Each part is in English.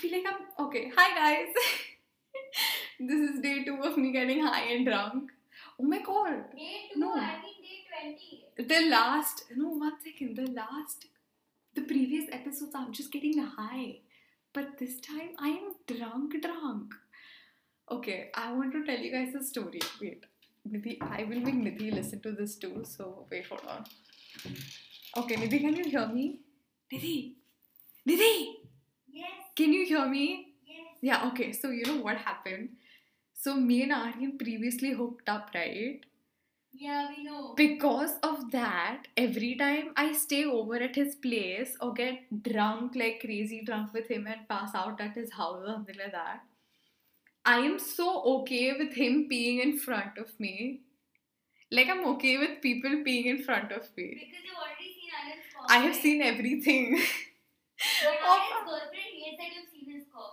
feel like I'm okay. Hi guys. this is day two of me getting high and drunk. Oh my god. Day two, No. I think day 20. The last no one second. The last the previous episodes I'm just getting high. But this time I am drunk drunk. Okay, I want to tell you guys a story. Wait. Nidhi, I will make Nidhi listen to this too, so wait hold on. Okay, Nidhi, can you hear me? Nidhi! Nidhi! Can you hear me? yes. Yeah, okay. So you know what happened? So me and Aryan previously hooked up, right? Yeah, we know. Because of that, every time I stay over at his place or get drunk like crazy drunk with him and pass out at his house or something like that, I am so okay with him peeing in front of me. Like I'm okay with people peeing in front of me. Because you've already seen Anand's. I have seen everything. Oh.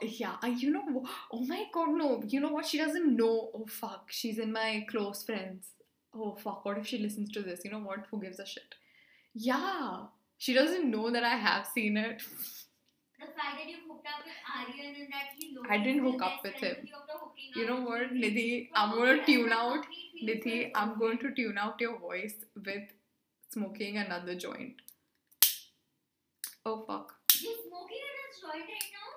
Yeah, I, you know, oh my god, no. You know what? She doesn't know. Oh fuck, she's in my close friends. Oh fuck, what if she listens to this? You know what? Who gives a shit? Yeah, she doesn't know that I have seen it. The fact that you hooked up with Aryan and that he I didn't hook up with him. you after hooking You up know what. Nidhi? I'm gonna tune out. Nidhi, I'm going to tune out your voice with smoking another joint. Oh fuck. You're smoking in his joint right now?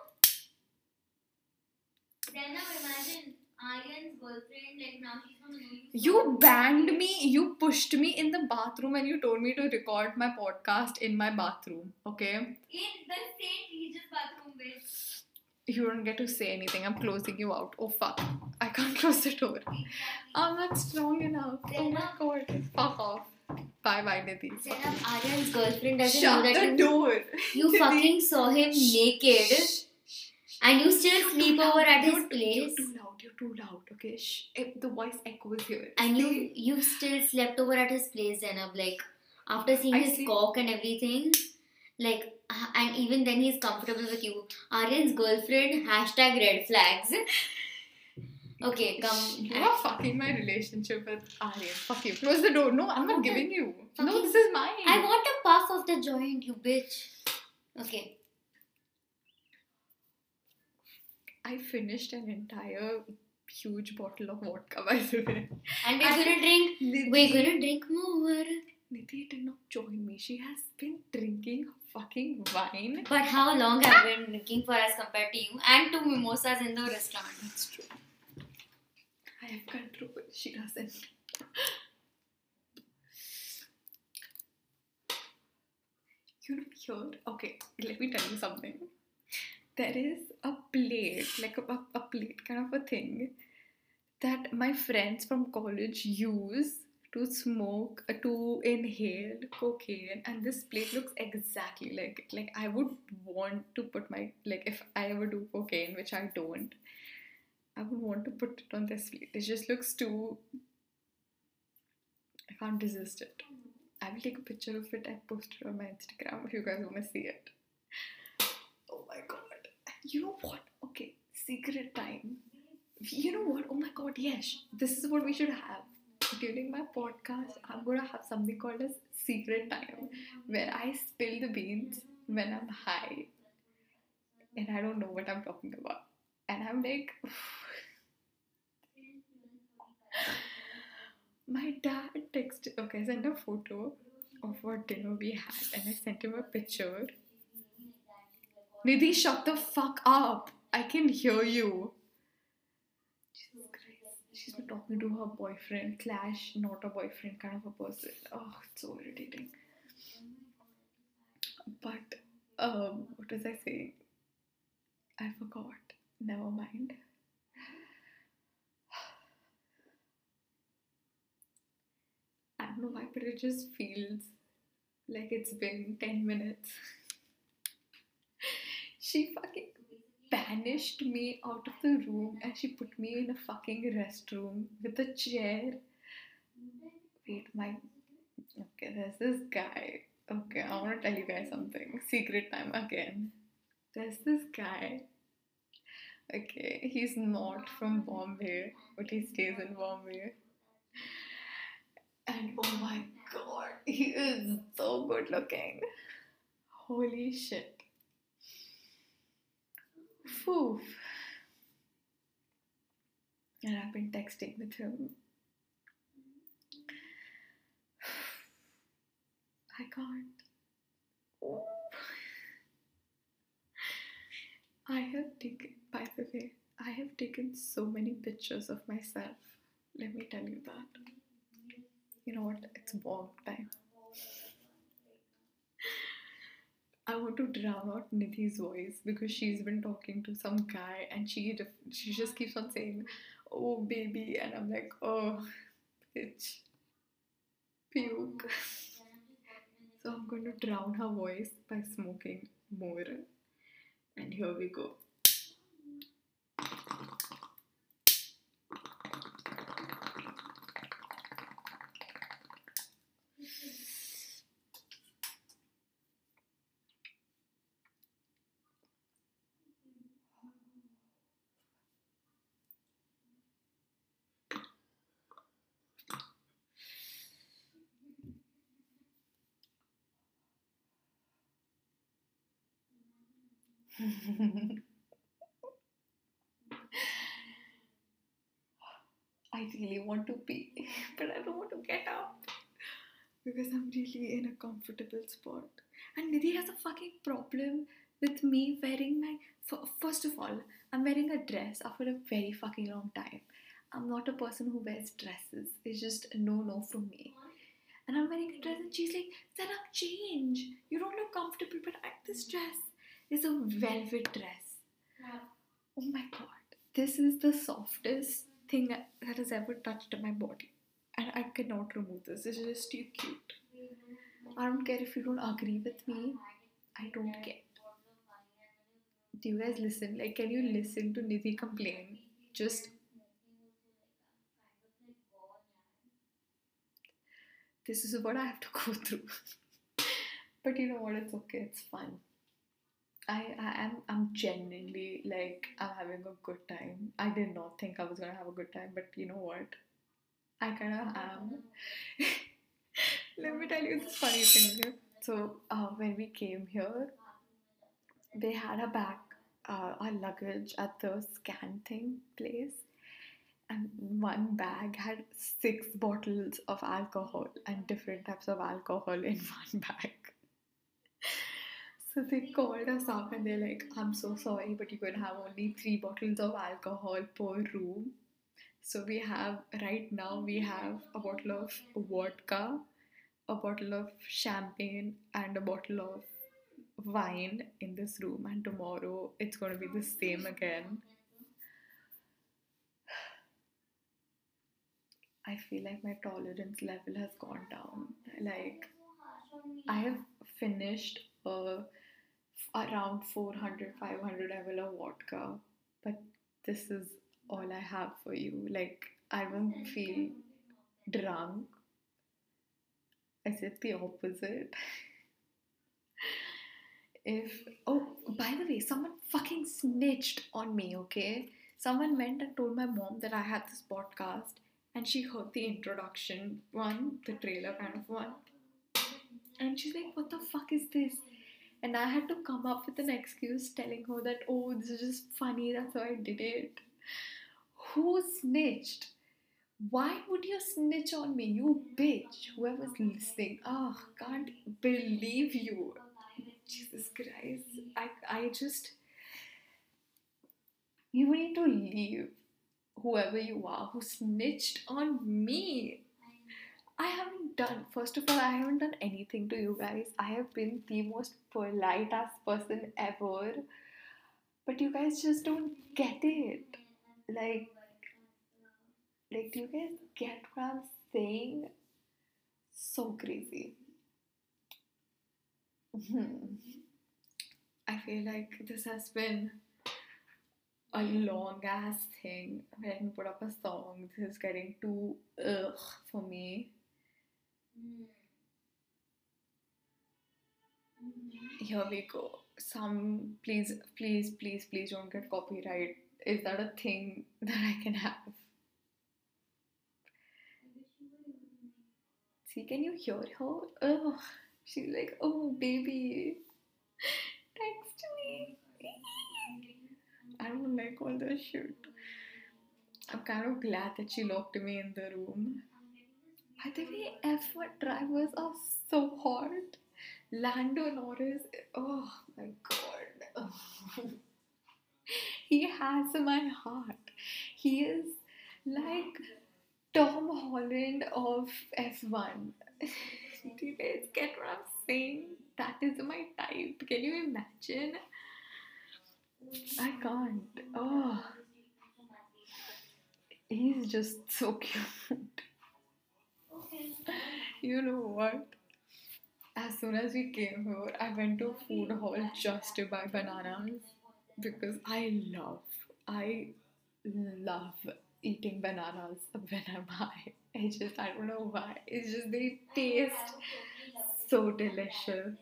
Then now imagine Aryan's girlfriend, like now she's gonna you. You banned me, you pushed me in the bathroom and you told me to record my podcast in my bathroom, okay? In the St. Regis bathroom, bitch. You don't get to say anything. I'm closing you out. Oh fuck. I can't close the door. I'm not strong enough. Oh my god. Fuck off. Bye bye, Nidhi. Zainab, Aryan's girlfriend doesn't Shut know that the you, door. you fucking saw him naked and you still You're sleep over loud. at his You're- place You're too loud. You're too loud. Okay. Shh. Eh, The voice echoes here. and you you still slept over at his place Zainab like after seeing I his see. cock and everything like and even then he's comfortable with you Aryan's girlfriend hashtag red flags okay come You are fucking my relationship with Aryan. Fuck you. Close the door. No, I'm not giving you. No, this is mine. I want a puff of the joint you bitch okay I finished an entire huge bottle of vodka, by the way. and we're I- gonna drink Nidhi, we're gonna drink more Nidhi did not join me. She has been drinking fucking wine. but how long have we been drinking for as compared to you and two mimosas in the restaurant That's true. Have control. She doesn't. You know, here, okay, let me tell you something. There is a plate, like a, a, a plate kind of a thing, that my friends from college use to smoke, uh, to inhale cocaine, and this plate looks exactly like it. Like, I would want to put my, like, if I ever do cocaine, which I don't, I would want to put it on this plate. It just looks too. I can't resist it. I will take a picture of it and post it on my Instagram if you guys want to see it. Oh my god. You know what? Okay, secret time. You know what? Oh my god, yes. This is what we should have. During my podcast, I'm gonna have something called as secret time where I spill the beans when I'm high and I don't know what I'm talking about. And I'm like, my dad texted, okay, sent a photo of what dinner we had, and I sent him a picture. Nidhi, shut the fuck up. I can hear you. Jesus Christ. She's been talking to her boyfriend, Clash, not a boyfriend kind of a person. Oh, it's so irritating. But, um, what was I saying? I forgot. Never mind. Don't know why, but it just feels like it's been 10 minutes. she fucking banished me out of the room and she put me in a fucking restroom with a chair. Wait, my. Okay, there's this guy. Okay, I want to tell you guys something. Secret time again. There's this guy. Okay, he's not from Bombay, but he stays in Bombay. And oh my god, he is so good looking. Holy shit. Phew. And I've been texting with him. I can't. I have taken, by the way, I have taken so many pictures of myself. Let me tell you that. You know what? It's warm time. I want to drown out Nidhi's voice because she's been talking to some guy and she she just keeps on saying, "Oh baby," and I'm like, "Oh, bitch, puke." So I'm going to drown her voice by smoking more. And here we go. I really want to pee, but I don't want to get up because I'm really in a comfortable spot. And Nidhi has a fucking problem with me wearing my. First of all, I'm wearing a dress after a very fucking long time. I'm not a person who wears dresses. It's just no no from me. And I'm wearing a dress, and she's like, "Set up, change. You don't look comfortable, but I, like this dress is a velvet dress. Oh my god, this is the softest thing that that has ever touched my body. And I cannot remove this. This is just too cute. I don't care if you don't agree with me. I don't care. Do you guys listen? Like, can you listen to Nidhi complain? Just this is what I have to go through. but you know what? It's okay. It's fun. I, I am I'm genuinely like I'm having a good time. I did not think I was gonna have a good time, but you know what? I kind of am. Let me tell you this funny thing. So uh, when we came here, they had a bag, uh, our luggage at the scan thing place, and one bag had six bottles of alcohol and different types of alcohol in one bag. So they called us up and they're like, I'm so sorry, but you can have only three bottles of alcohol per room. So we have, right now, we have a bottle of vodka, a bottle of champagne, and a bottle of wine in this room. And tomorrow it's going to be the same again. I feel like my tolerance level has gone down. Like, I have finished uh, around 400 500 ml of vodka. But this is all i have for you. Like i don't feel drunk. I said the opposite. If oh by the way someone fucking snitched on me okay? Someone went and told my mom that i had this podcast and she heard the introduction one the trailer kind of one. And she's like what the fuck is this and I had to come up with an excuse telling her that, oh, this is just funny, that's why I did it. Who snitched? Why would you snitch on me, you bitch? Whoever's listening, oh, can't believe you. Jesus Christ. I, I just. You need to leave. Whoever you are who snitched on me. I haven't done, first of all, I haven't done anything to you guys. I have been the most polite ass person ever. But you guys just don't get it. Like, like, do you guys get what I'm saying? So crazy. Hmm. I feel like this has been a long ass thing. Let me put up a song. This is getting too ugh for me. Here we go. Some please, please, please, please don't get copyright. Is that a thing that I can have? See, can you hear her? Oh, she's like, oh baby, text me. I don't like all the shit. I'm kind of glad that she locked me in the room. By the way, F1 drivers are so hot. Lando Norris, oh my god. he has my heart. He is like Tom Holland of F1. Do you guys get what I'm saying? That is my type. Can you imagine? I can't. Oh, he's just so cute. You know what? As soon as we came here, I went to a food hall just to buy bananas because I love, I love eating bananas when I'm high. I just, I don't know why. It's just they taste so delicious.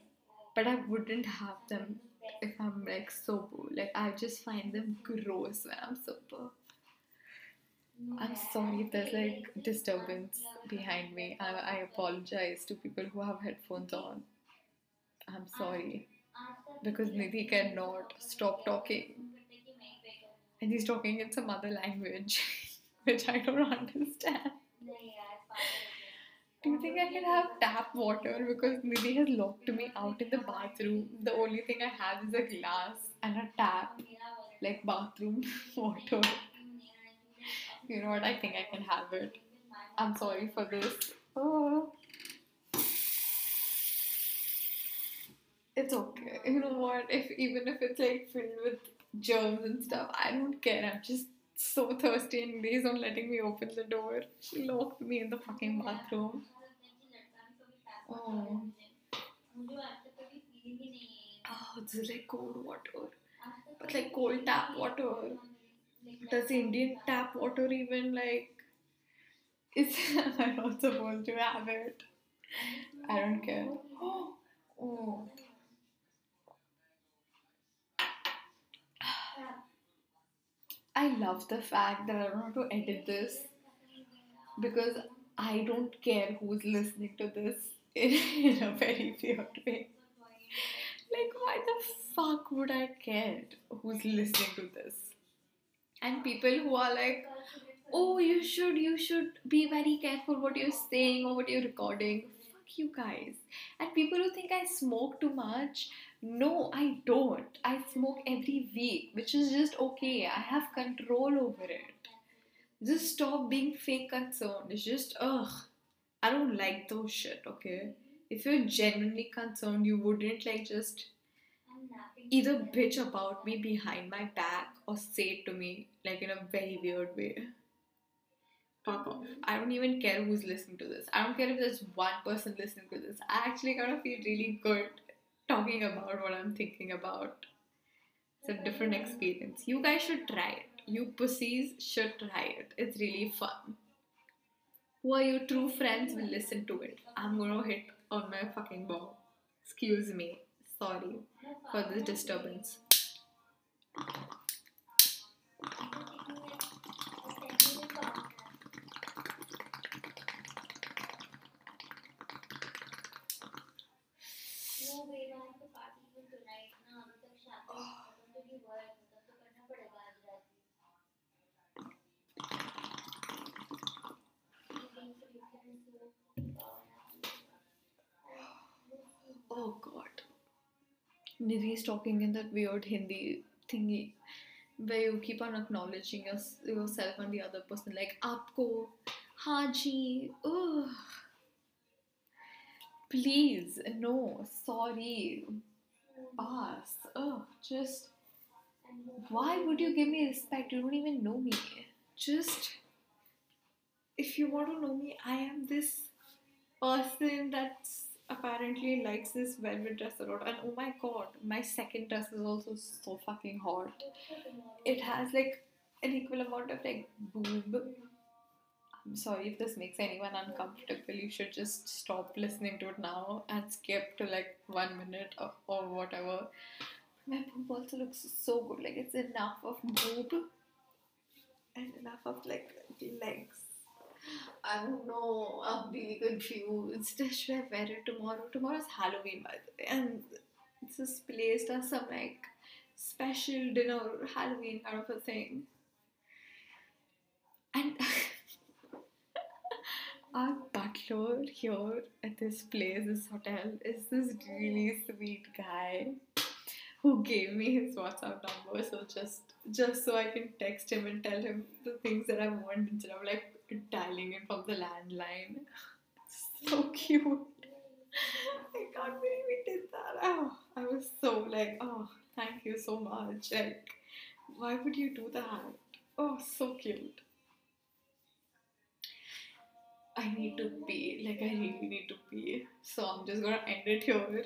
But I wouldn't have them if I'm like sober. Like I just find them gross when I'm sober. I'm sorry if there's like disturbance behind me. I, I apologize to people who have headphones on. I'm sorry because Nidhi cannot stop talking, and he's talking in some other language, which I don't understand. Do you think I can have tap water because Nidhi has locked me out in the bathroom? The only thing I have is a glass and a tap, like bathroom water. You know what? I think I can have it. I'm sorry for this. Oh. It's okay. You know what? If even if it's like filled with germs and stuff, I don't care. I'm just so thirsty and Grace on letting me open the door. She locked me in the fucking bathroom. Oh. Oh, is like cold water. But like cold tap water. Does Indian tap water even like is am I not supposed to have it? I don't care. Oh. I love the fact that I don't have to edit this because I don't care who's listening to this in, in a very weird way. Like, why the fuck would I care who's listening to this? And people who are like, oh, you should, you should be very careful what you're saying or what you're recording. Fuck you guys. And people who think I smoke too much, no, I don't. I smoke every week, which is just okay. I have control over it. Just stop being fake concerned. It's just, ugh. I don't like those shit, okay? If you're genuinely concerned, you wouldn't like just either bitch about me behind my back or say it to me like in a very weird way. Fuck off. I don't even care who's listening to this. I don't care if there's one person listening to this. I actually kind of feel really good talking about what I'm thinking about. It's a different experience. You guys should try it. You pussies should try it. It's really fun. Who are your true friends will listen to it. I'm gonna hit on my fucking ball. Excuse me. Sorry for this disturbance. Oh god. Nidhi's talking in that weird Hindi thingy where you keep on acknowledging your, yourself and the other person, like "Aapko, Haji, ugh, please, no, sorry, pass, oh, just." Why would you give me respect? You don't even know me. Just if you want to know me, I am this person that's apparently likes this velvet dress a lot. And oh my god my second dress is also so fucking hot. It has like an equal amount of like boob. I'm sorry if this makes anyone uncomfortable. You should just stop listening to it now and skip to like one minute or, or whatever. My boob also looks so good. Like it's enough of boob and enough of like legs I don't know. I'm really confused. Should I wear it tomorrow? Tomorrow's Halloween, by the way, and this is placed as some like special dinner, Halloween kind of a thing. And our butler here at this place, this hotel, is this really sweet guy who gave me his WhatsApp number. So just just so I can text him and tell him the things that I want instead of like dialing in from the landline. So cute. I can't believe we did that. Oh, I was so like, oh, thank you so much. Like, why would you do that? Oh, so cute. I need to pee. Like, I really need to pee. So I'm just gonna end it here.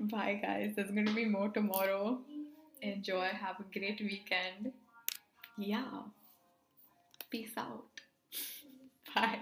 Bye, guys. There's gonna be more tomorrow. Enjoy. Have a great weekend. Yeah. Peace out. Bye.